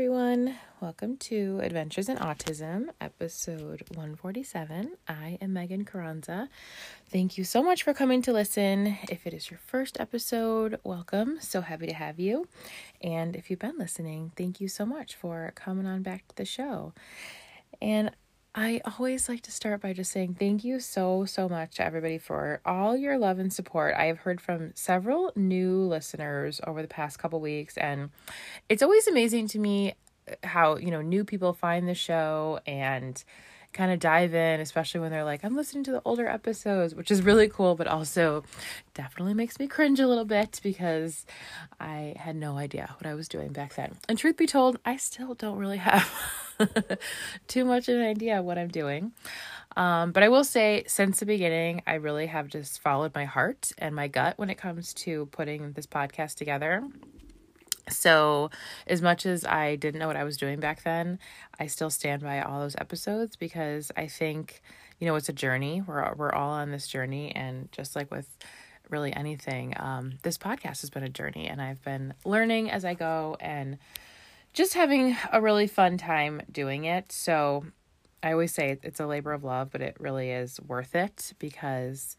Everyone. Welcome to Adventures in Autism, episode 147. I am Megan Carranza. Thank you so much for coming to listen. If it is your first episode, welcome. So happy to have you. And if you've been listening, thank you so much for coming on back to the show. And I always like to start by just saying thank you so, so much to everybody for all your love and support. I have heard from several new listeners over the past couple weeks, and it's always amazing to me uh, how, you know, new people find the show and kind of dive in, especially when they're like, I'm listening to the older episodes, which is really cool, but also definitely makes me cringe a little bit because I had no idea what I was doing back then. And truth be told, I still don't really have too much of an idea of what I'm doing. Um, but I will say, since the beginning, I really have just followed my heart and my gut when it comes to putting this podcast together. So, as much as I didn't know what I was doing back then, I still stand by all those episodes because I think, you know, it's a journey. We're we're all on this journey, and just like with really anything, um, this podcast has been a journey, and I've been learning as I go and just having a really fun time doing it. So, I always say it's a labor of love, but it really is worth it because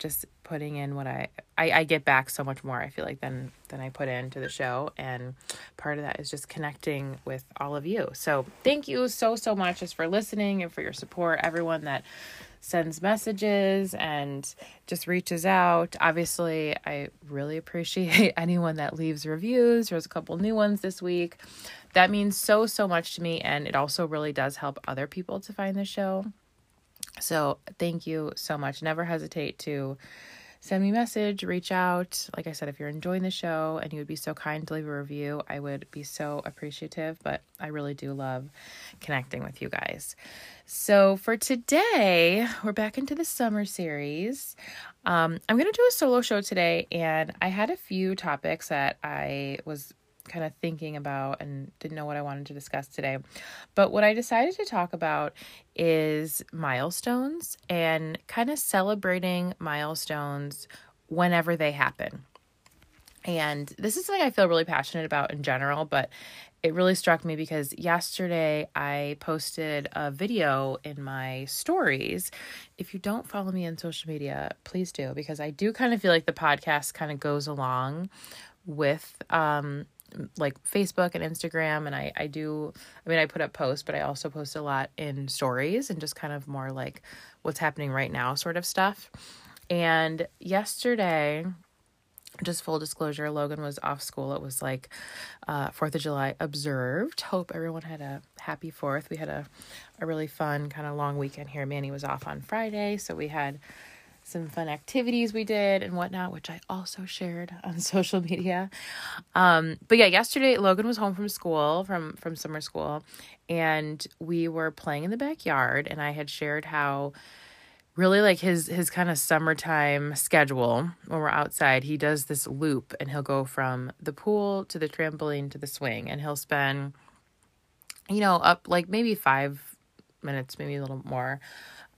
just putting in what I, I I get back so much more I feel like than than I put into the show and part of that is just connecting with all of you. So thank you so so much just for listening and for your support everyone that sends messages and just reaches out. Obviously, I really appreciate anyone that leaves reviews. There's a couple new ones this week. That means so so much to me and it also really does help other people to find the show. So, thank you so much. Never hesitate to send me a message, reach out. Like I said, if you're enjoying the show and you would be so kind to leave a review, I would be so appreciative. But I really do love connecting with you guys. So, for today, we're back into the summer series. Um, I'm going to do a solo show today, and I had a few topics that I was kind of thinking about and didn't know what I wanted to discuss today. But what I decided to talk about is milestones and kind of celebrating milestones whenever they happen. And this is something I feel really passionate about in general, but it really struck me because yesterday I posted a video in my stories. If you don't follow me on social media, please do because I do kind of feel like the podcast kind of goes along with um like Facebook and Instagram and I I do I mean I put up posts but I also post a lot in stories and just kind of more like what's happening right now sort of stuff. And yesterday just full disclosure, Logan was off school. It was like uh, 4th of July observed. Hope everyone had a happy 4th. We had a, a really fun kind of long weekend here. Manny was off on Friday, so we had some fun activities we did and whatnot, which I also shared on social media. Um, but yeah, yesterday Logan was home from school, from from summer school, and we were playing in the backyard. And I had shared how really like his his kind of summertime schedule when we're outside. He does this loop, and he'll go from the pool to the trampoline to the swing, and he'll spend, you know, up like maybe five minutes, maybe a little more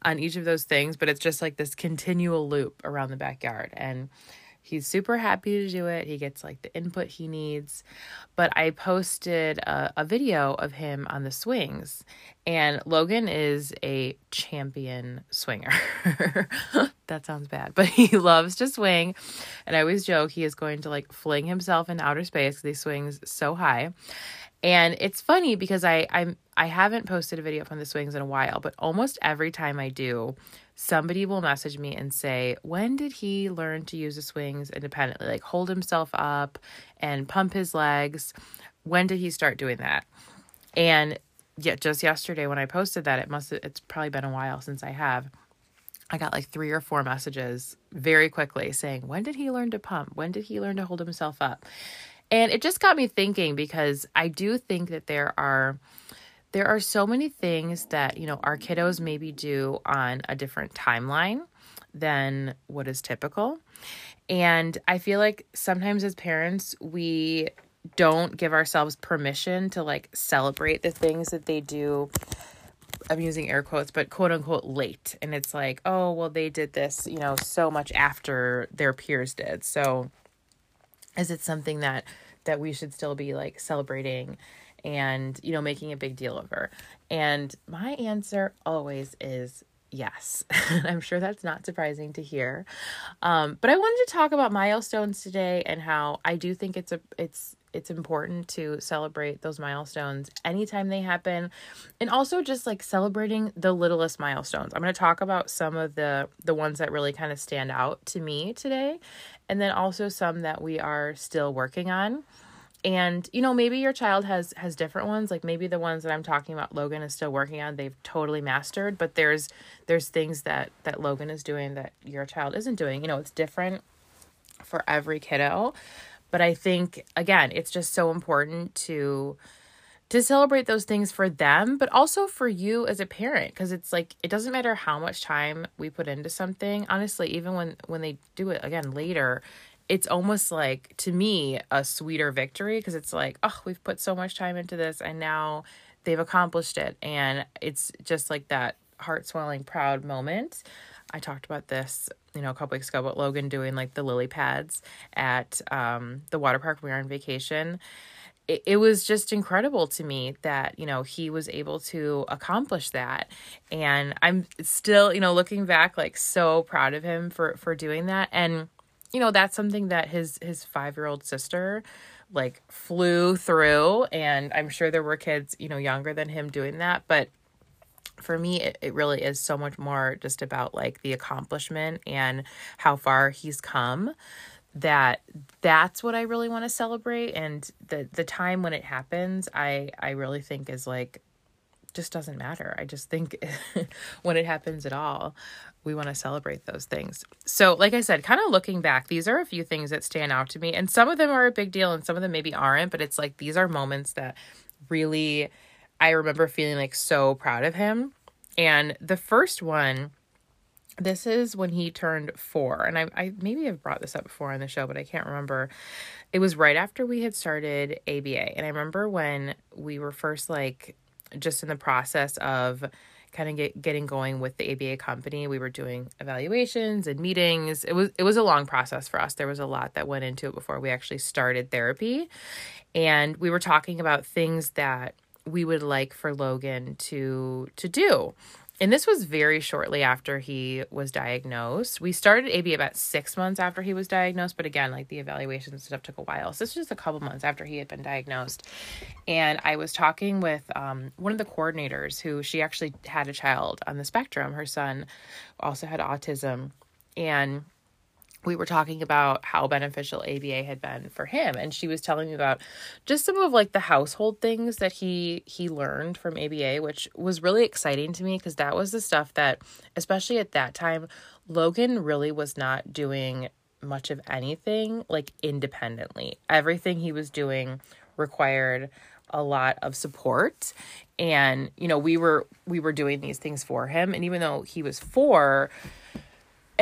on each of those things, but it's just like this continual loop around the backyard. And he's super happy to do it. He gets like the input he needs. But I posted a, a video of him on the swings, and Logan is a champion swinger. that sounds bad, but he loves to swing. And I always joke he is going to like fling himself in outer space because he swings so high. And it's funny because I I'm I haven't posted a video from the swings in a while, but almost every time I do, somebody will message me and say, "When did he learn to use the swings independently? Like hold himself up and pump his legs? When did he start doing that?" And yet just yesterday when I posted that, it must it's probably been a while since I have. I got like three or four messages very quickly saying, "When did he learn to pump? When did he learn to hold himself up?" And it just got me thinking because I do think that there are there are so many things that, you know, our kiddos maybe do on a different timeline than what is typical. And I feel like sometimes as parents, we don't give ourselves permission to like celebrate the things that they do. I'm using air quotes, but quote unquote late. And it's like, oh, well, they did this, you know, so much after their peers did. So is it something that that we should still be like celebrating and, you know, making a big deal over? And my answer always is yes. I'm sure that's not surprising to hear. Um, but I wanted to talk about milestones today and how I do think it's a it's it's important to celebrate those milestones anytime they happen. And also just like celebrating the littlest milestones. I'm going to talk about some of the the ones that really kind of stand out to me today and then also some that we are still working on. And you know maybe your child has has different ones. Like maybe the ones that i'm talking about logan is still working on they've totally mastered but there's there's things that that logan is doing that your child isn't doing. You know it's different for every kiddo but i think again it's just so important to to celebrate those things for them but also for you as a parent because it's like it doesn't matter how much time we put into something honestly even when when they do it again later it's almost like to me a sweeter victory because it's like oh we've put so much time into this and now they've accomplished it. And it's just like that heart swelling proud moment i talked about this you know a couple weeks ago about logan doing like the lily pads at um, the water park we were on vacation. It, it was just incredible to me that you know he was able to accomplish that. And i'm still you know looking back like so proud of him for for doing that. And you know that's something that his his 5-year-old sister like flew through. And I'm sure there were kids, you know, younger than him doing that, but for me it, it really is so much more just about like the accomplishment and how far he's come that that's what I really want to celebrate and the the time when it happens I I really think is like just doesn't matter. I just think when it happens at all, we want to celebrate those things. So, like I said, kind of looking back, these are a few things that stand out to me, and some of them are a big deal, and some of them maybe aren't, but it's like these are moments that really I remember feeling like so proud of him. And the first one, this is when he turned four, and I, I maybe have brought this up before on the show, but I can't remember. It was right after we had started ABA, and I remember when we were first like just in the process of kind of get, getting going with the ABA company. We were doing evaluations and meetings. It was it was a long process for us. There was a lot that went into it before we actually started therapy. And we were talking about things that we would like for Logan to to do and this was very shortly after he was diagnosed. We started AB about six months after he was diagnosed, but again, like the evaluations and stuff took a while. So this was just a couple months after he had been diagnosed. And I was talking with um, one of the coordinators who she actually had a child on the spectrum. Her son also had autism. And we were talking about how beneficial ABA had been for him and she was telling me about just some of like the household things that he he learned from ABA which was really exciting to me because that was the stuff that especially at that time Logan really was not doing much of anything like independently. Everything he was doing required a lot of support. And you know we were we were doing these things for him. And even though he was 4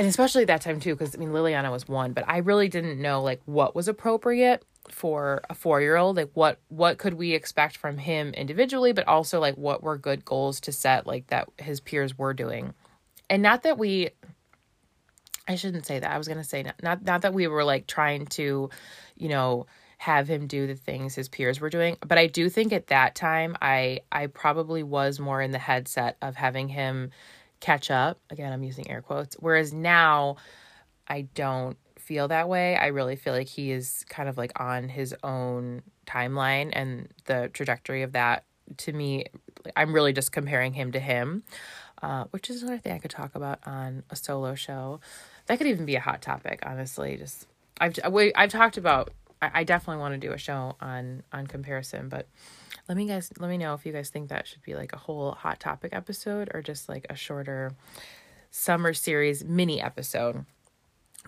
and especially that time too because i mean liliana was one but i really didn't know like what was appropriate for a four year old like what what could we expect from him individually but also like what were good goals to set like that his peers were doing. And not that we i shouldn't say that. I was going to say not, not not that we were like trying to you know have him do the things his peers were doing but i do think at that time i i probably was more in the headset of having him catch up. Again, I'm using air quotes. Whereas now I don't feel that way. I really feel like he is kind of like on his own timeline and the trajectory of that to me I'm really just comparing him to him. Uh, which is another thing I could talk about on a solo show. That could even be a hot topic, honestly. Just I've I've talked about. I, I definitely want to do a show on on comparison, but let me guys let me know if you guys think that should be like a whole hot topic episode or just like a shorter summer series mini episode.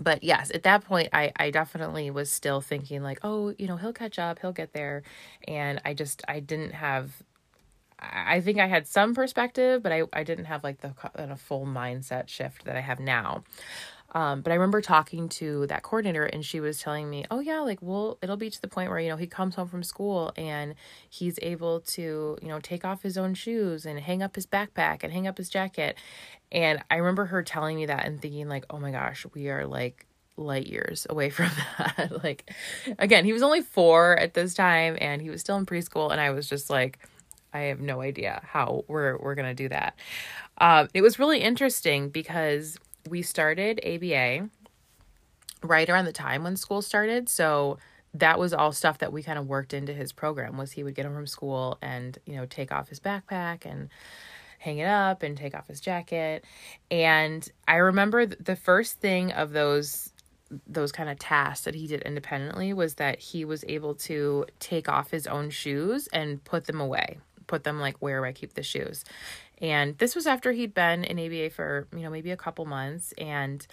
but yes, at that point, I, I definitely was still thinking like, oh, you know, he'll catch up, he'll get there. And I just, I didn't have, I think I had some perspective, but I, I didn't have like the of full mindset shift that I have now. Um, but I remember talking to that coordinator and she was telling me, oh, yeah, like, well, it'll be to the point where, you know, he comes home from school and he's able to, you know, take off his own shoes and hang up his backpack and hang up his jacket. And I remember her telling me that and thinking, like, oh my gosh, we are like light years away from that. like, again, he was only four at this time and he was still in preschool. And I was just like, I have no idea how we're, we're to do that. Um, it was really interesting because we started ABA right around the time when school started. So that was all stuff that we kind of worked into his program was he would get home from school and, you know, take off his backpack and hang it up and take off his jacket. And I remember the first thing of those those kind of tasks that he did independently was that he was able to take off his own shoes and put them away put them like where I keep the shoes. And this was after he'd been in ABA for, you know, maybe a couple months. And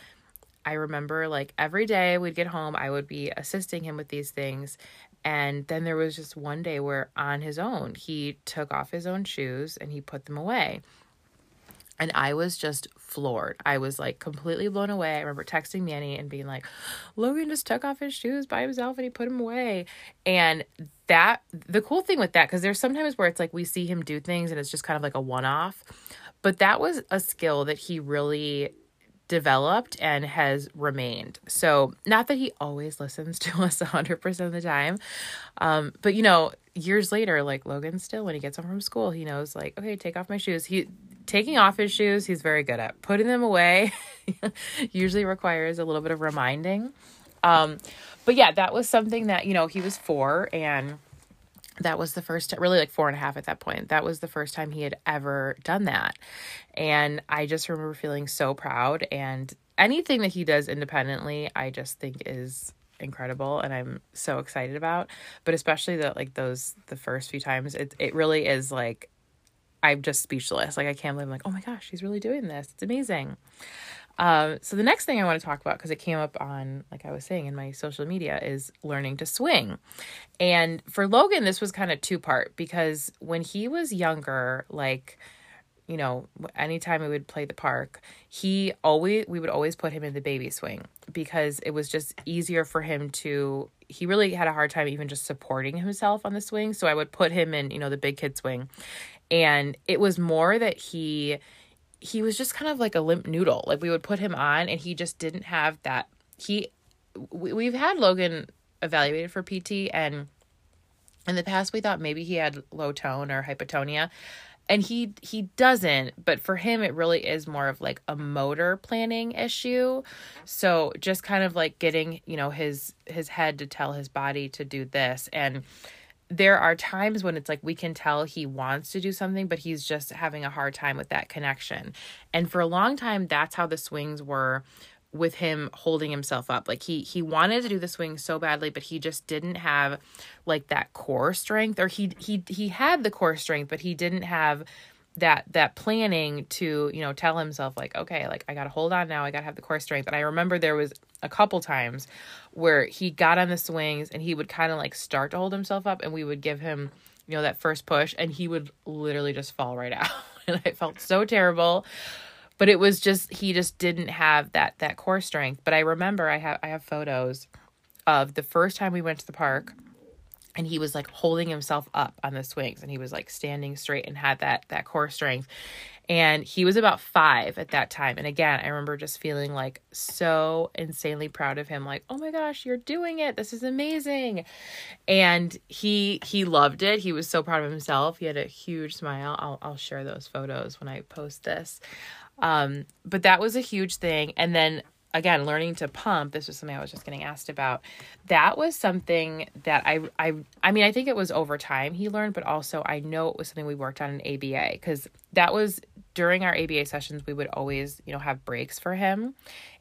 I remember like every day we'd get home, I would be assisting him with these things. And then there was just one day where on his own, he took off his own shoes and he put them away. And I was just floored. I was like completely blown away. I remember texting Manny and being like, Logan just took off his shoes by himself and he put them away. And that, the cool thing with that, because there's sometimes where it's like we see him do things and it's just kind of like a one off. But that was a skill that he really developed and has remained. So, not that he always listens to us 100% of the time, um, but you know, years later, like Logan still, when he gets home from school, he knows, like, okay, take off my shoes. He, taking off his shoes, he's very good at putting them away, usually requires a little bit of reminding. Um, but yeah, that was something that, you know, he was four and that was the first really like four and a half at that point. That was the first time he had ever done that. And i just remember feeling so proud. And anything that he does independently i just think is incredible and i'm so excited about. But especially that like those the first few times it, it really is like i'm just speechless. Like i can't believe I'm like oh my gosh he's really doing this. It's amazing um, so the next thing I want to talk about, because it came up on, like I was saying, in my social media, is learning to swing. And for Logan, this was kind of two part because when he was younger, like, you know, anytime we would play the park, he always we would always put him in the baby swing because it was just easier for him to he really had a hard time even just supporting himself on the swing. So I would put him in, you know, the big kid swing. And it was more that he he was just kind of like a limp noodle. Like we would put him on and he just didn't have that. He, we, we've had Logan evaluated for PT and in the past we thought maybe he had low tone or hypotonia and he he doesn't but for him it really is more of like a motor planning issue so just kind of like getting you know his his head to tell his body to do this and there are times when it's like we can tell he wants to do something, but he's just having a hard time with that connection. And for a long time, that's how the swings were with him holding himself up like he he wanted to do the swing so badly but he just didn't have like that core strength or he he he had the core strength but he didn't have that that planning to you know tell himself like okay like i gotta hold on now. I gotta have the core strength. And i remember there was a couple times where he got on the swings and he would kind of like start to hold himself up and we would give him you know that first push and he would literally just fall right out. And i felt so terrible. But it was just he just didn't have that that core strength. But i remember i have i have photos of the first time we went to the park and he was like holding himself up on the swings and he was like standing straight and had that that core strength. And he was about five at that time. And again i remember just feeling like so insanely proud of him like oh my gosh you're doing it. This is amazing. And he he loved it. He was so proud of himself. He had a huge smile. I'll, I'll share those photos when i post this. Um, but that was a huge thing. And then again learning to pump this was something i was just getting asked about. That was something that i i i mean i think it was over time he learned but also i know it was something we worked on in aba because that was during our aba sessions we would always you know have breaks for him.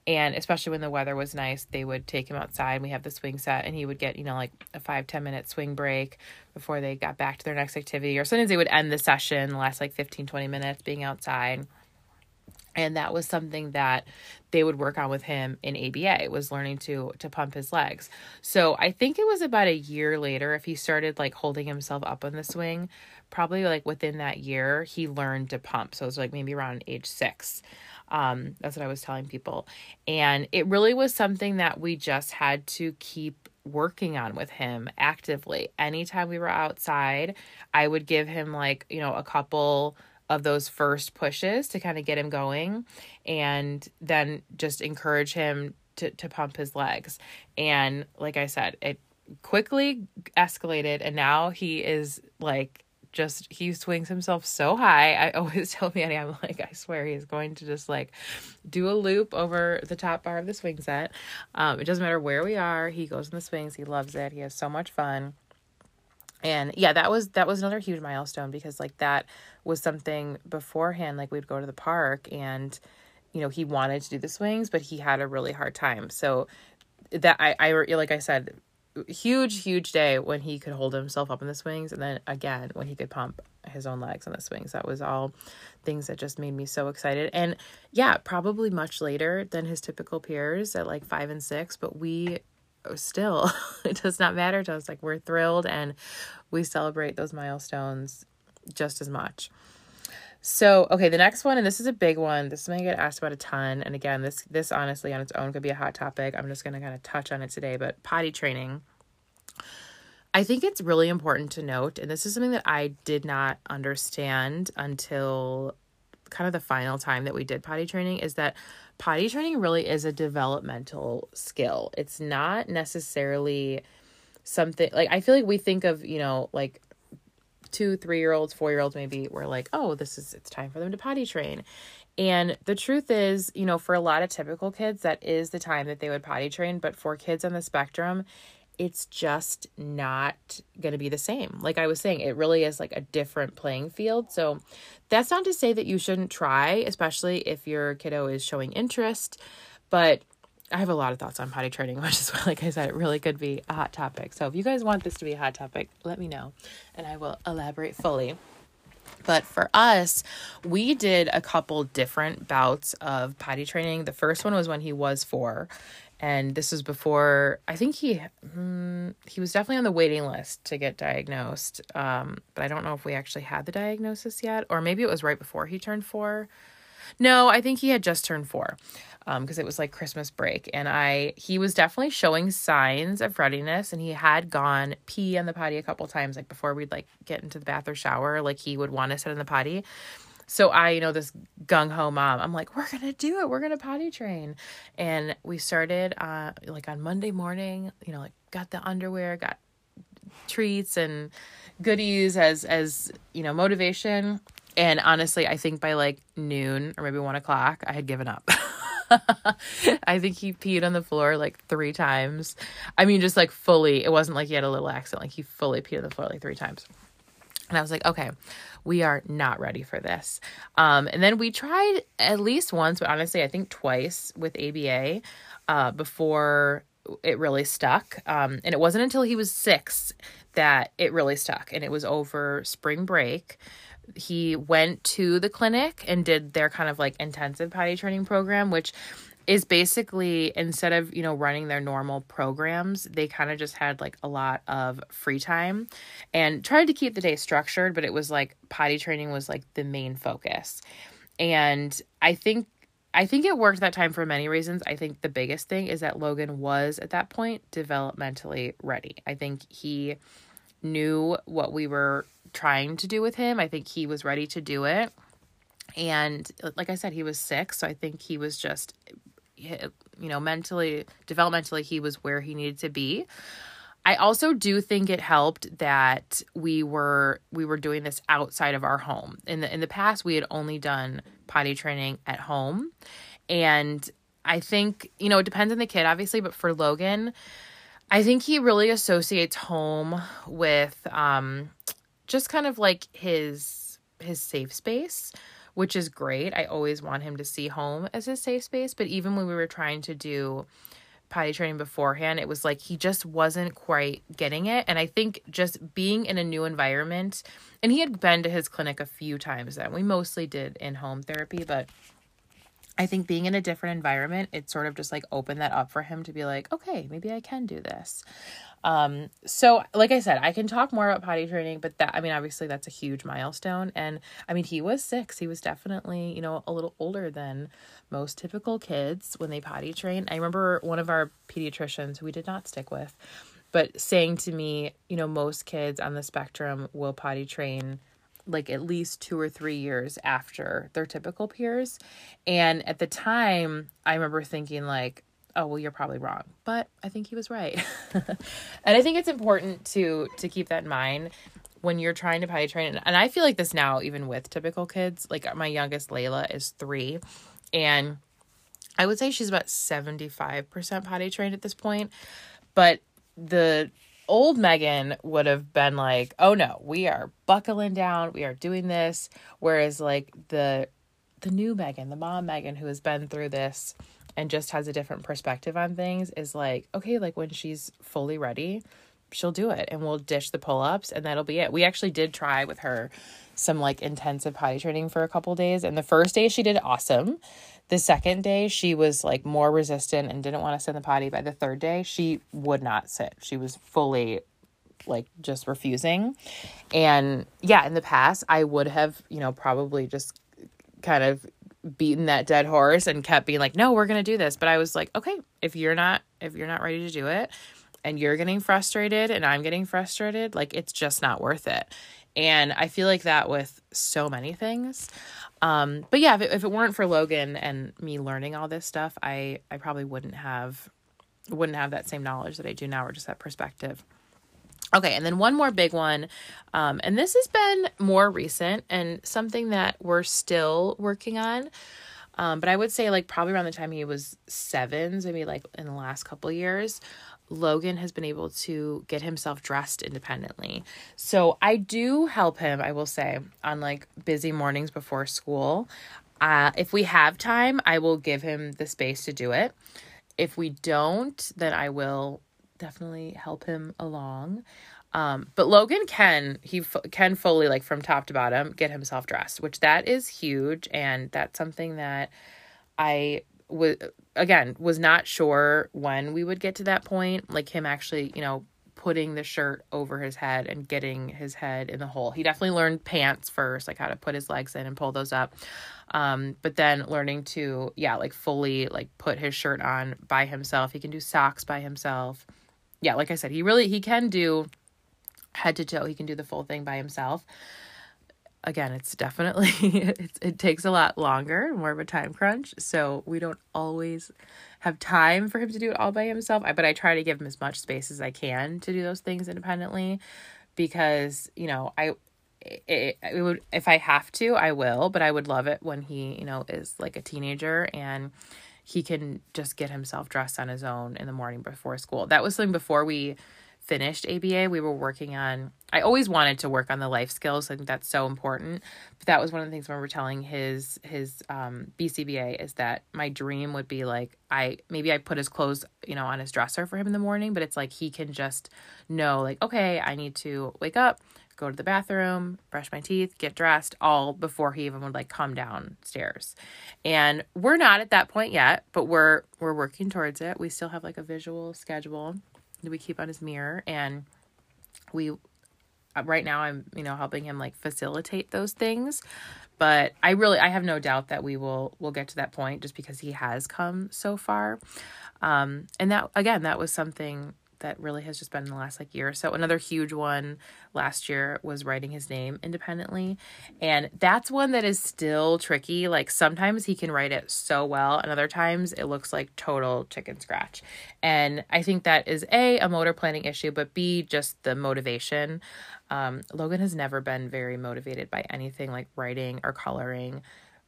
And especially when the weather was nice they would take him outside we have the swing set and he would get you know like a five ten minute swing break before they got back to their next activity. Or sometimes they would end the session last like 15 20 minutes being outside and that was something that they would work on with him in ABA was learning to to pump his legs. So I think it was about a year later if he started like holding himself up on the swing, probably like within that year he learned to pump. So it was like maybe around age 6. Um that's what I was telling people. And it really was something that we just had to keep working on with him actively. Anytime we were outside, I would give him like, you know, a couple of those first pushes to kind of get him going and then just encourage him to, to pump his legs. And like I said, it quickly escalated and now he is like just he swings himself so high. I always tell Manny, I'm like, I swear he's going to just like do a loop over the top bar of the swing set. Um, it doesn't matter where we are, he goes in the swings, he loves it, he has so much fun and yeah that was that was another huge milestone because like that was something beforehand like we'd go to the park and you know he wanted to do the swings but he had a really hard time. So that i i like i said huge huge day when he could hold himself up in the swings and then again when he could pump his own legs on the swings. That was all things that just made me so excited. And yeah probably much later than his typical peers at like five and six but we Oh, still it does not matter to us like we're thrilled and we celebrate those milestones just as much. So okay the next one and this is a big one this is get asked about a ton and again this this honestly on its own could be a hot topic. I'm just going to kind of touch on it today but potty training. I think it's really important to note, and this is something that I did not understand until kind of the final time that we did potty training, is that potty training really is a developmental skill. It's not necessarily something like I feel like we think of, you know, like two, three year olds, four year olds, maybe we're like, oh, this is it's time for them to potty train. And the truth is, you know, for a lot of typical kids, that is the time that they would potty train. But for kids on the spectrum, it's just not going to be the same. Like I was saying, it really is like a different playing field. So that's not to say that you shouldn't try, especially if your kiddo is showing interest. But I have a lot of thoughts on potty training, which is why, like I said, it really could be a hot topic. So if you guys want this to be a hot topic, let me know and I will elaborate fully. But for us, we did a couple different bouts of potty training. The first one was when he was four, and this was before I think he mm, he was definitely on the waiting list to get diagnosed. Um, but I don't know if we actually had the diagnosis yet, or maybe it was right before he turned four. No, I think he had just turned four because um, it was like Christmas break, and I he was definitely showing signs of readiness, and he had gone pee on the potty a couple times, like before we'd like get into the bath or shower, like he would want to sit in the potty. So I, you know, this gung ho mom, I'm like, we're gonna do it. We're gonna potty train, and we started uh like on Monday morning. You know, like got the underwear, got treats and goodies as as you know motivation. And honestly, I think by like noon or maybe one o'clock, I had given up. I think he peed on the floor like three times. I mean, just like fully. It wasn't like he had a little accident. Like he fully peed on the floor like three times. And I was like, okay, we are not ready for this. Um, and then we tried at least once, but honestly, I think twice with ABA uh, before it really stuck. Um, and it wasn't until he was six that it really stuck. And it was over spring break. He went to the clinic and did their kind of like intensive potty training program, which is basically instead of you know running their normal programs they kind of just had like a lot of free time and tried to keep the day structured but it was like potty training was like the main focus. And i think i think it worked that time for many reasons. I think the biggest thing is that logan was at that point developmentally ready. I think he knew what we were trying to do with him. I think he was ready to do it. And like I said, he was six, so I think he was just you know, mentally, developmentally, he was where he needed to be. I also do think it helped that we were we were doing this outside of our home. In the in the past, we had only done potty training at home, and I think you know it depends on the kid, obviously. But for Logan, I think he really associates home with um, just kind of like his his safe space which is great. I always want him to see home as his safe space. But even when we were trying to do potty training beforehand, it was like he just wasn't quite getting it. And I think just being in a new environment, and he had been to his clinic a few times then. We mostly did in home therapy, but I think being in a different environment, it sort of just like opened that up for him to be like, okay, maybe I can do this. Um, so like I said, I can talk more about potty training, but that I mean, obviously that's a huge milestone. And I mean, he was six. He was definitely, you know, a little older than most typical kids when they potty train. I remember one of our pediatricians who we did not stick with, but saying to me, you know, most kids on the spectrum will potty train like at least two or three years after their typical peers. And at the time, I remember thinking, like, oh well you're probably wrong. But i think he was right. And i think it's important to to keep that in mind when you're trying to potty train. And i feel like this now even with typical kids like uh, my youngest layla is three. And i would say she's about 75% potty trained at this point. But the old megan would have been like oh no we are buckling down. We are doing this. Whereas like the the new megan the mom megan who has been through this and just has a different perspective on things is like, okay, like when she's fully ready, she'll do it and we'll dish the pull ups and that'll be it. We actually did try with her some like intensive potty training for a couple days. And the first day she did awesome. The second day she was like more resistant and didn't want to sit in the potty. By the third day, she would not sit. She was fully like just refusing. And yeah, in the past, I would have, you know, probably just kind of beaten that dead horse and kept being like, "No, we're going to do this." But I was like, "Okay, if you're not if you're not ready to do it and you're getting frustrated and I'm getting frustrated, like it's just not worth it." And I feel like that with so many things. Um, but yeah, if it, if it weren't for Logan and me learning all this stuff, I I probably wouldn't have wouldn't have that same knowledge that I do now or just that perspective. Okay, and then one more big one. Um, and this has been more recent and something that we're still working on. Um, but I would say, like, probably around the time he was seven, maybe like in the last couple years, Logan has been able to get himself dressed independently. So I do help him, I will say, on like busy mornings before school. Uh, if we have time, I will give him the space to do it. If we don't, then I will definitely help him along. Um, but Logan can he can fully like from top to bottom get himself dressed, which that is huge, and that's something that I was again was not sure when we would get to that point, like him actually, you know, putting the shirt over his head and getting his head in the hole. He definitely learned pants first, like how to put his legs in and pull those up. Um, but then learning to, yeah, like fully like put his shirt on by himself. He can do socks by himself yeah, like I said, he really he can do head to toe. He can do the full thing by himself. Again, it's definitely it, it takes a lot longer, more of a time crunch. So we don't always have time for him to do it all by himself. I, but I try to give him as much space as I can to do those things independently, because you know I it, it, would if I have to, I will, but I would love it when he, you know, is like a teenager and he can just get himself dressed on his own in the morning before school. That was something before we finished ABA. We were working on, I always wanted to work on the life skills. I think that's so important. But that was one of the things when we're telling his, his um, BCBA is that my dream would be like, I, maybe I put his clothes, you know, on his dresser for him in the morning, but it's like he can just know like, okay, I need to wake up, go to the bathroom, brush my teeth, get dressed, all before he even would like come downstairs. And we're not at that point yet, but we're we're working towards it. We still have like a visual schedule that we keep on his mirror and we uh, right now I'm, you know, helping him like facilitate those things. But I really I have no doubt that we will will get to that point just because he has come so far. Um and that again, that was something that really has just been in the last like year or so. Another huge one last year was writing his name independently. And that's one that is still tricky. Like sometimes he can write it so well, and other times it looks like total chicken scratch. And I think that is A, a motor planning issue, but B, just the motivation. Um, Logan has never been very motivated by anything like writing or coloring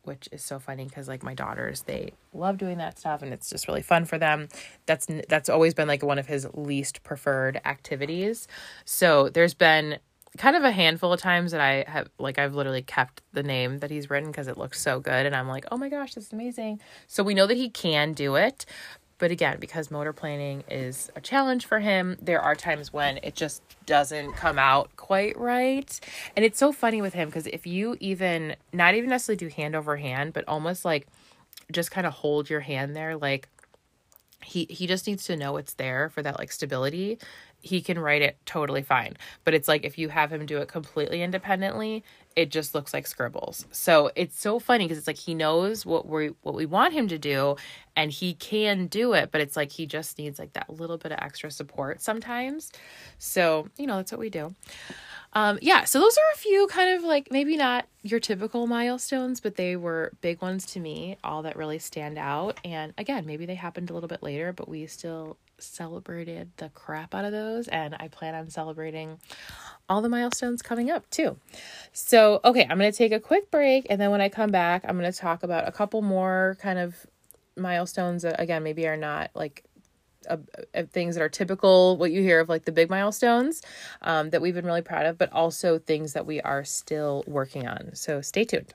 which is so funny because like my daughters they love doing that stuff and it's just really fun for them. That's that's always been like one of his least preferred activities. So there's been kind of a handful of times that i have like i've literally kept the name that he's written because it looks so good and i'm like oh my gosh that's amazing. So we know that he can do it but again, because motor planning is a challenge for him, there are times when it just doesn't come out quite right. And it's so funny with him because if you even, not even necessarily do hand over hand, but almost like just kind of hold your hand there like he he just needs to know it's there for that like stability he can write it totally fine. But it's like if you have him do it completely independently it just looks like scribbles. So it's so funny because it's like he knows what we what we want him to do and he can do it but it's like he just needs like that little bit of extra support sometimes. So you know that's what we do. Um, yeah, so those are a few kind of like maybe not your typical milestones, but they were big ones to me, all that really stand out. And again, maybe they happened a little bit later, but we still celebrated the crap out of those. And I plan on celebrating all the milestones coming up too. So, okay, I'm going to take a quick break. And then when I come back, I'm going to talk about a couple more kind of milestones that, again, maybe are not like of, things that are typical, what you hear of like the big milestones um, that we've been really proud of, but also things that we are still working on. So stay tuned.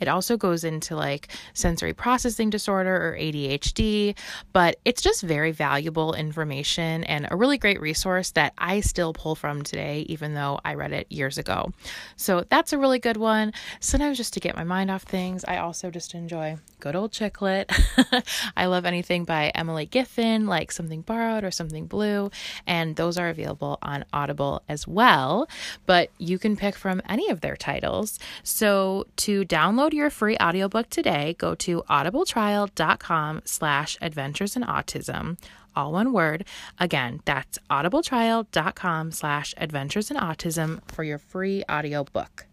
It also goes into like sensory processing disorder or ADHD, but it's just very valuable information and a really great resource that I still pull from today, even though I read it years ago. So that's a really good one. Sometimes just to get my mind off things, I also just enjoy good old chick lit. I love anything by Emily Giffin, like Something Borrowed or Something Blue, and those are available on Audible as well. But you can pick from any of their titles. So to download your free audiobook today, go to audibletrial.com slash adventures in autism all one word. Again, that's audibletrial.com slash adventures in autism for your free audiobook.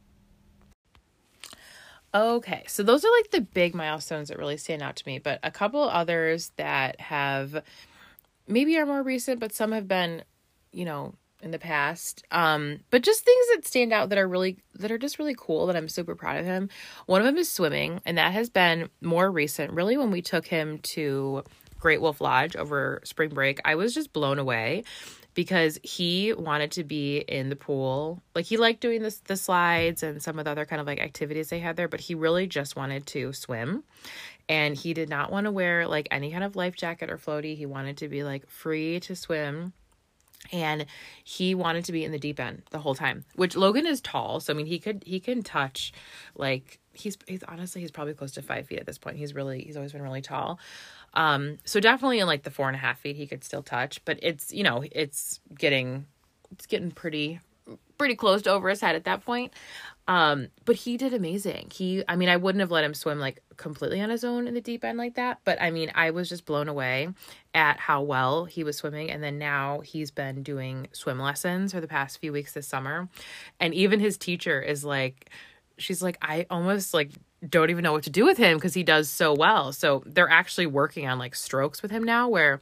Okay, so those are like the big milestones that really stand out to me, but a couple others that have maybe are more recent, but some have been, you know, in the past. Um, but just things that stand out that are really that are just really cool that I'm super proud of him. One of them is swimming, and that has been more recent, really when we took him to Great Wolf Lodge over spring break. I was just blown away because he wanted to be in the pool. Like he liked doing this the slides and some of the other kind of like activities they had there, but he really just wanted to swim. And he did not want to wear like any kind of life jacket or floaty. He wanted to be like free to swim and he wanted to be in the deep end the whole time which logan is tall so i mean he could he can touch like he's he's honestly he's probably close to five feet at this point he's really he's always been really tall um so definitely in like the four and a half feet he could still touch but it's you know it's getting it's getting pretty pretty close to over his head at that point um, but he did amazing. He, I mean, I wouldn't have let him swim like completely on his own in the deep end like that, but I mean, I was just blown away at how well he was swimming. And then now he's been doing swim lessons for the past few weeks this summer. And even his teacher is like, she's like, I almost like don't even know what to do with him because he does so well. So they're actually working on like strokes with him now where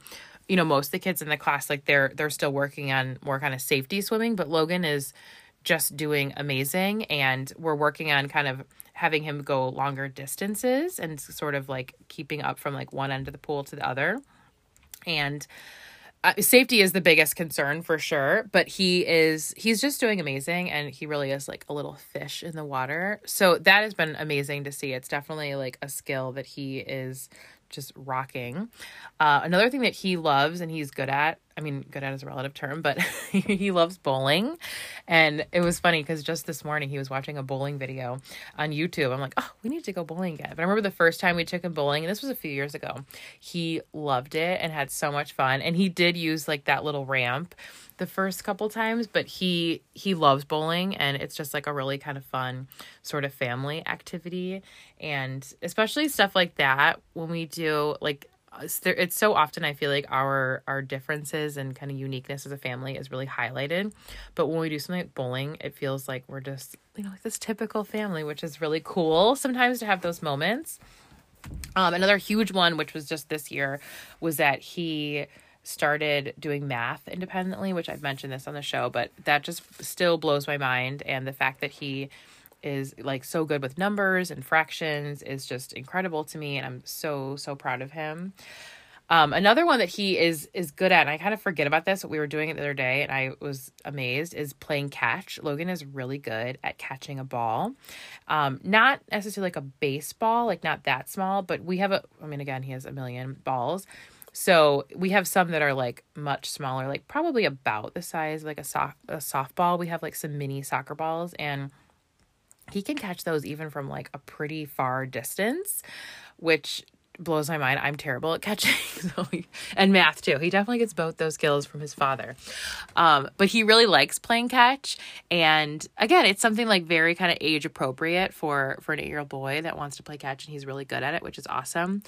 you know most of the kids in the class like they're they're still working on more kind of safety swimming but Logan is just doing amazing and we're working on kind of having him go longer distances and sort of like keeping up from like one end of the pool to the other and uh, safety is the biggest concern for sure but he is he's just doing amazing and he really is like a little fish in the water so that has been amazing to see it's definitely like a skill that he is just rocking. Uh, another thing that he loves and he's good at, I mean, good at is a relative term, but he loves bowling. And it was funny because just this morning he was watching a bowling video on YouTube. I'm like, oh, we need to go bowling again. But I remember the first time we took him bowling, and this was a few years ago, he loved it and had so much fun. And he did use like that little ramp the first couple times, but he he loves bowling and it's just like a really kind of fun sort of family activity and especially stuff like that when we do like it's so often I feel like our our differences and kind of uniqueness as a family is really highlighted. But when we do something like bowling, it feels like we're just you know like this typical family, which is really cool sometimes to have those moments. Um, another huge one, which was just this year, was that he started doing math independently, which I've mentioned this on the show, but that just still blows my mind. And the fact that he is like so good with numbers and fractions is just incredible to me and I'm so so proud of him. Um, another one that he is is good at, and I kind of forget about this. We were doing it the other day, and I was amazed. Is playing catch. Logan is really good at catching a ball, um, not necessarily like a baseball, like not that small, but we have a. I mean, again, he has a million balls, so we have some that are like much smaller, like probably about the size like a soft a softball. We have like some mini soccer balls, and he can catch those even from like a pretty far distance, which blows my mind. I'm terrible at catching, so he, and math too. He definitely gets both those skills from his father. Um, but he really likes playing catch, and again, it's something like very kind of age appropriate for for an eight year old boy that wants to play catch, and he's really good at it, which is awesome.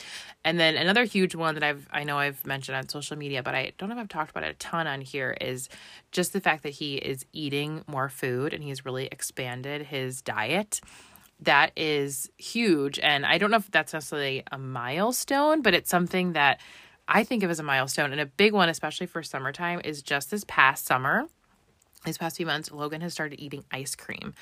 And then another huge one that I've I know I've mentioned on social media, but I don't know if I've talked about it a ton on here is just the fact that he is eating more food and he's really expanded his diet that is huge. And I don't know if that's necessarily a milestone, but it's something that I think of as a milestone. And a big one, especially for summertime, is just this past summer. These past few months, Logan has started eating ice cream,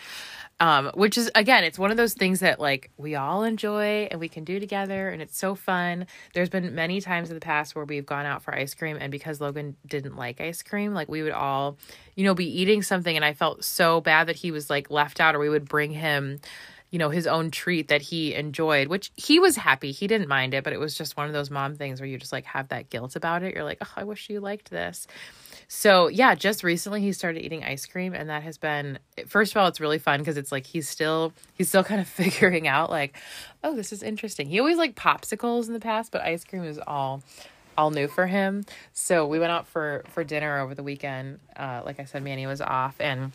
um, which is again, it's one of those things that like we all enjoy and we can do together, and it's so fun. There's been many times in the past where we've gone out for ice cream, and because Logan didn't like ice cream, like we would all, you know, be eating something, and I felt so bad that he was like left out, or we would bring him you know, his own treat that he enjoyed, which he was happy. He didn't mind it, but it was just one of those mom things where you just like have that guilt about it. You're like, oh, I wish you liked this. So, yeah, just recently he started eating ice cream and that has been first of all it's really fun because it's like he's still he's still kind of figuring out like, oh, this is interesting. He always liked popsicles in the past, but ice cream is all all new for him. So, we went out for for dinner over the weekend. Uh like I said Manny was off and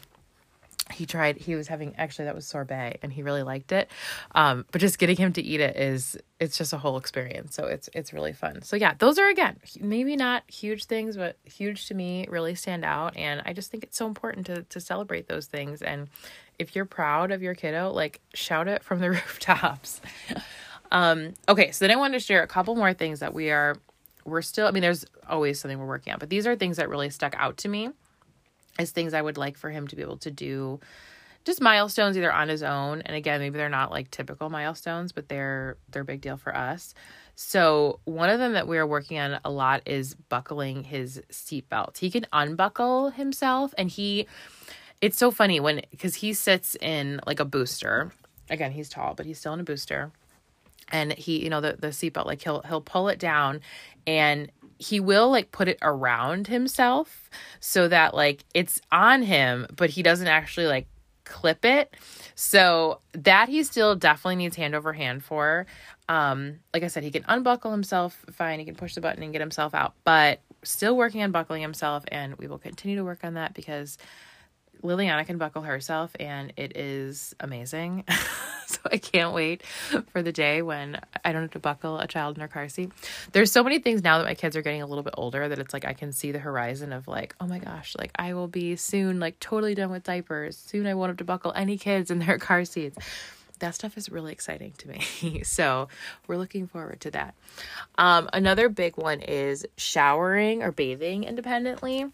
he tried he was having actually that was sorbet and he really liked it. Um, but just getting him to eat it is it's just a whole experience. So it's it's really fun. So yeah those are again maybe not huge things but huge to me really stand out. And i just think it's so important to to celebrate those things. And if you're proud of your kiddo like shout it from the rooftops. Um okay so then i wanted to share a couple more things that we are we're still i mean there's always something we're working on but these are things that really stuck out to me as things I would like for him to be able to do just milestones either on his own. And again maybe they're not like typical milestones but they're they're a big deal for us. So one of them that we are working on a lot is buckling his seatbelt. He can unbuckle himself and he it's so funny when because he sits in like a booster. Again he's tall but he's still in a booster. And he you know the the seatbelt like he'll he'll pull it down and he will like put it around himself so that like it's on him, but he doesn't actually like clip it. So that he still definitely needs hand over hand for. Um, like I said, he can unbuckle himself fine, he can push the button and get himself out, but still working on buckling himself, and we will continue to work on that because Liliana can buckle herself, and it is amazing. so I can't wait for the day when I don't have to buckle a child in her car seat. There's so many things now that my kids are getting a little bit older that it's like I can see the horizon of like, oh my gosh, like I will be soon like totally done with diapers. Soon I won't have to buckle any kids in their car seats. That stuff is really exciting to me. so we're looking forward to that. Um, another big one is showering or bathing independently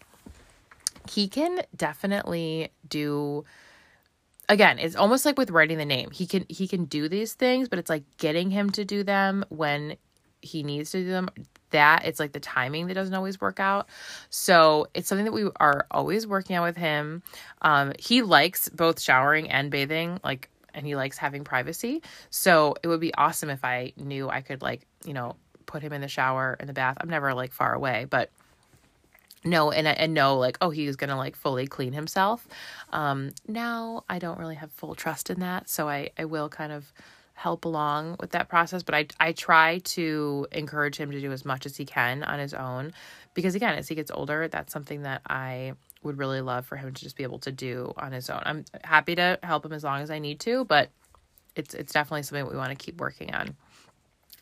he can definitely do again it's almost like with writing the name he can he can do these things but it's like getting him to do them when he needs to do them that it's like the timing that doesn't always work out. So it's something that we are always working on with him. Um he likes both showering and bathing like and he likes having privacy. So it would be awesome if i knew i could like you know put him in the shower in the bath. I'm never like far away but know and and know like oh he's gonna like fully clean himself. Um now i don't really have full trust in that so i i will kind of help along with that process but i i try to encourage him to do as much as he can on his own because again as he gets older that's something that i would really love for him to just be able to do on his own. I'm happy to help him as long as i need to but it's it's definitely something we want to keep working on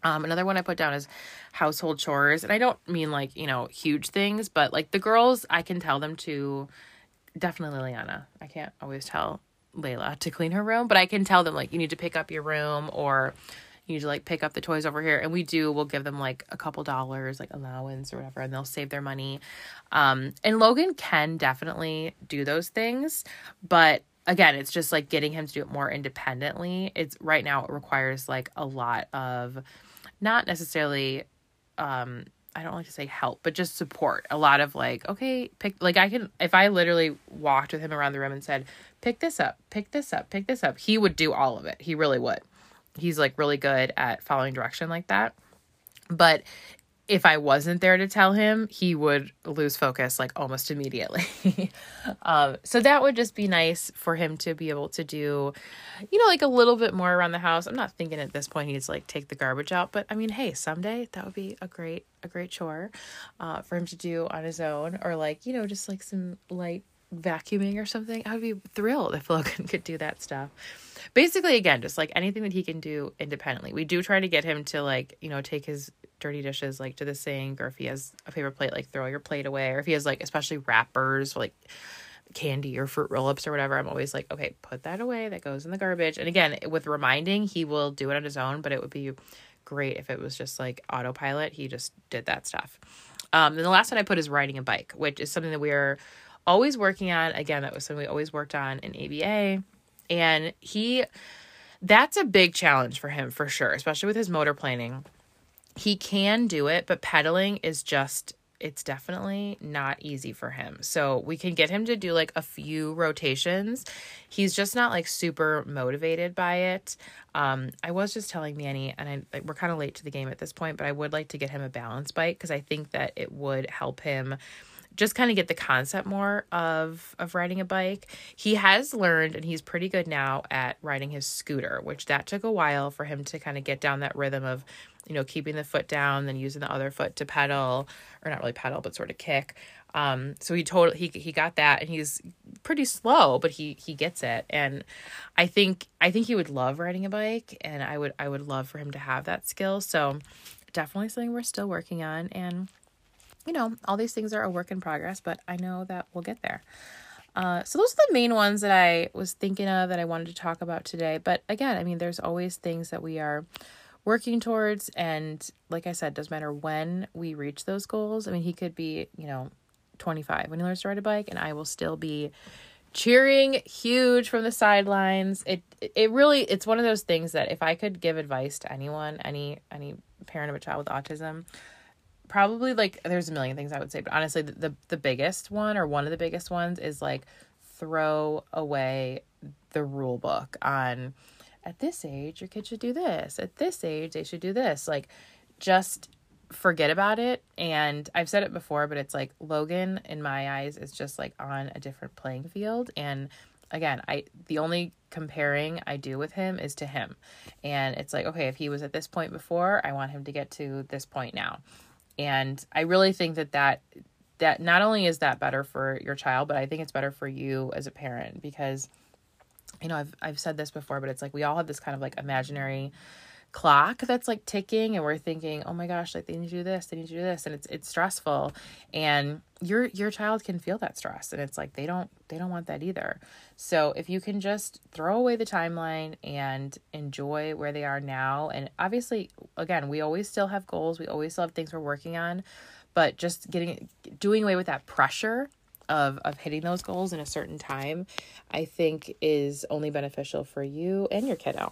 um, another one I put down is household chores. And I don't mean like, you know, huge things, but like the girls, I can tell them to definitely Liliana. I can't always tell Layla to clean her room, but I can tell them like, you need to pick up your room or you need to like pick up the toys over here. And we do, we'll give them like a couple dollars, like allowance or whatever, and they'll save their money. Um, and Logan can definitely do those things, but again, it's just like getting him to do it more independently. It's right now it requires like a lot of not necessarily um I don't like to say help, but just support. A lot of like, okay, pick like I can if I literally walked with him around the room and said, "Pick this up, pick this up, pick this up." He would do all of it. He really would. He's like really good at following direction like that. But if I wasn't there to tell him, he would lose focus like almost immediately. um, so that would just be nice for him to be able to do, you know, like a little bit more around the house. I'm not thinking at this point he's like take the garbage out, but I mean, hey, someday that would be a great a great chore uh, for him to do on his own, or like you know, just like some light vacuuming or something. I would be thrilled if Logan could do that stuff basically again just like anything that he can do independently we do try to get him to like you know take his dirty dishes like to the sink or if he has a paper plate like throw your plate away or if he has like especially wrappers like candy or fruit roll-ups or whatever i'm always like okay put that away that goes in the garbage. And again with reminding he will do it on his own but it would be great if it was just like autopilot. He just did that stuff. Um then the last one i put is riding a bike which is something that we're always working on. Again that was something we always worked on in aba and he that's a big challenge for him for sure especially with his motor planning he can do it, but pedaling is just it's definitely not easy for him. So we can get him to do like a few rotations. He's just not like super motivated by it. Um, I was just telling Manny, and I we're kind of late to the game at this point, but I would like to get him a balance bike because I think that it would help him just kind of get the concept more of of riding a bike. He has learned and he's pretty good now at riding his scooter, which that took a while for him to kind of get down that rhythm of you know, keeping the foot down, then using the other foot to pedal, or not really pedal, but sort of kick. Um, so he totally he he got that, and he's pretty slow, but he he gets it. And I think I think he would love riding a bike, and I would I would love for him to have that skill. So definitely something we're still working on, and you know, all these things are a work in progress, but I know that we'll get there. Uh, so those are the main ones that I was thinking of that I wanted to talk about today. But again, I mean, there's always things that we are working towards. And like I said, doesn't matter when we reach those goals. I mean, he could be, you know, 25 when he learns to ride a bike, and I will still be cheering huge from the sidelines. It it really it's one of those things that if I could give advice to anyone, any any parent of a child with autism, probably like there's a million things I would say, but honestly the, the, the biggest one or one of the biggest ones is like throw away the rule book on at this age, your kid should do this. At this age, they should do this. Like, just forget about it. And I've said it before, but it's like Logan, in my eyes, is just like on a different playing field. And again, I the only comparing I do with him is to him. And it's like, okay, if he was at this point before, I want him to get to this point now. And I really think that that that not only is that better for your child, but I think it's better for you as a parent because you know, I've I've said this before, but it's like we all have this kind of like imaginary clock that's like ticking and we're thinking, "Oh my gosh, like they need to do this, they need to do this." And it's it's stressful and your your child can feel that stress and it's like they don't they don't want that either. So, if you can just throw away the timeline and enjoy where they are now and obviously again, we always still have goals, we always still have things we're working on, but just getting doing away with that pressure of of hitting those goals in a certain time, I think is only beneficial for you and your kiddo.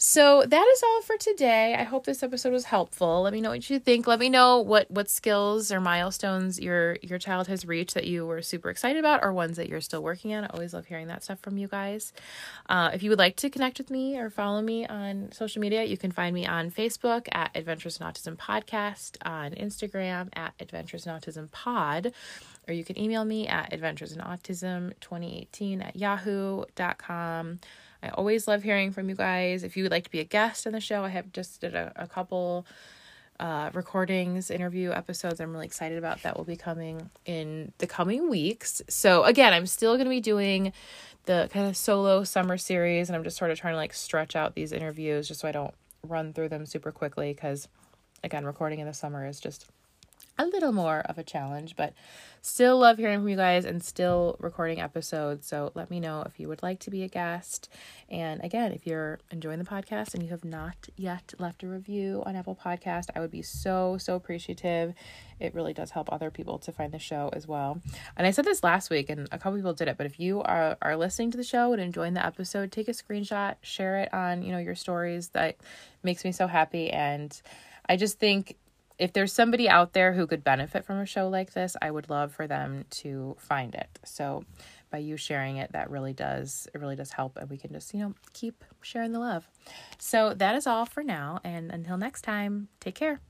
So that is all for today. I hope this episode was helpful. Let me know what you think. Let me know what what skills or milestones your your child has reached that you were super excited about, or ones that you're still working on. I always love hearing that stuff from you guys. Uh, if you would like to connect with me or follow me on social media, you can find me on Facebook at Adventures in Autism Podcast, on Instagram at Adventures in Autism Pod, or you can email me at Adventures in Autism 2018 at yahoo.com. I always love hearing from you guys. If you would like to be a guest on the show, I have just did a, a couple uh, recordings, interview episodes. I'm really excited about that will be coming in the coming weeks. So again, I'm still going to be doing the kind of solo summer series, and I'm just sort of trying to like stretch out these interviews just so I don't run through them super quickly because again, recording in the summer is just a little more of a challenge, but still love hearing from you guys and still recording episodes. So let me know if you would like to be a guest. And again, if you're enjoying the podcast and you have not yet left a review on Apple Podcast, I would be so, so appreciative. It really does help other people to find the show as well. And I said this last week and a couple people did it, but if you are, are listening to the show and enjoying the episode, take a screenshot, share it on, you know, your stories. That makes me so happy. And I just think if there's somebody out there who could benefit from a show like this, I would love for them to find it. So by you sharing it, that really does it really does help and we can just, you know, keep sharing the love. So that is all for now and until next time, take care.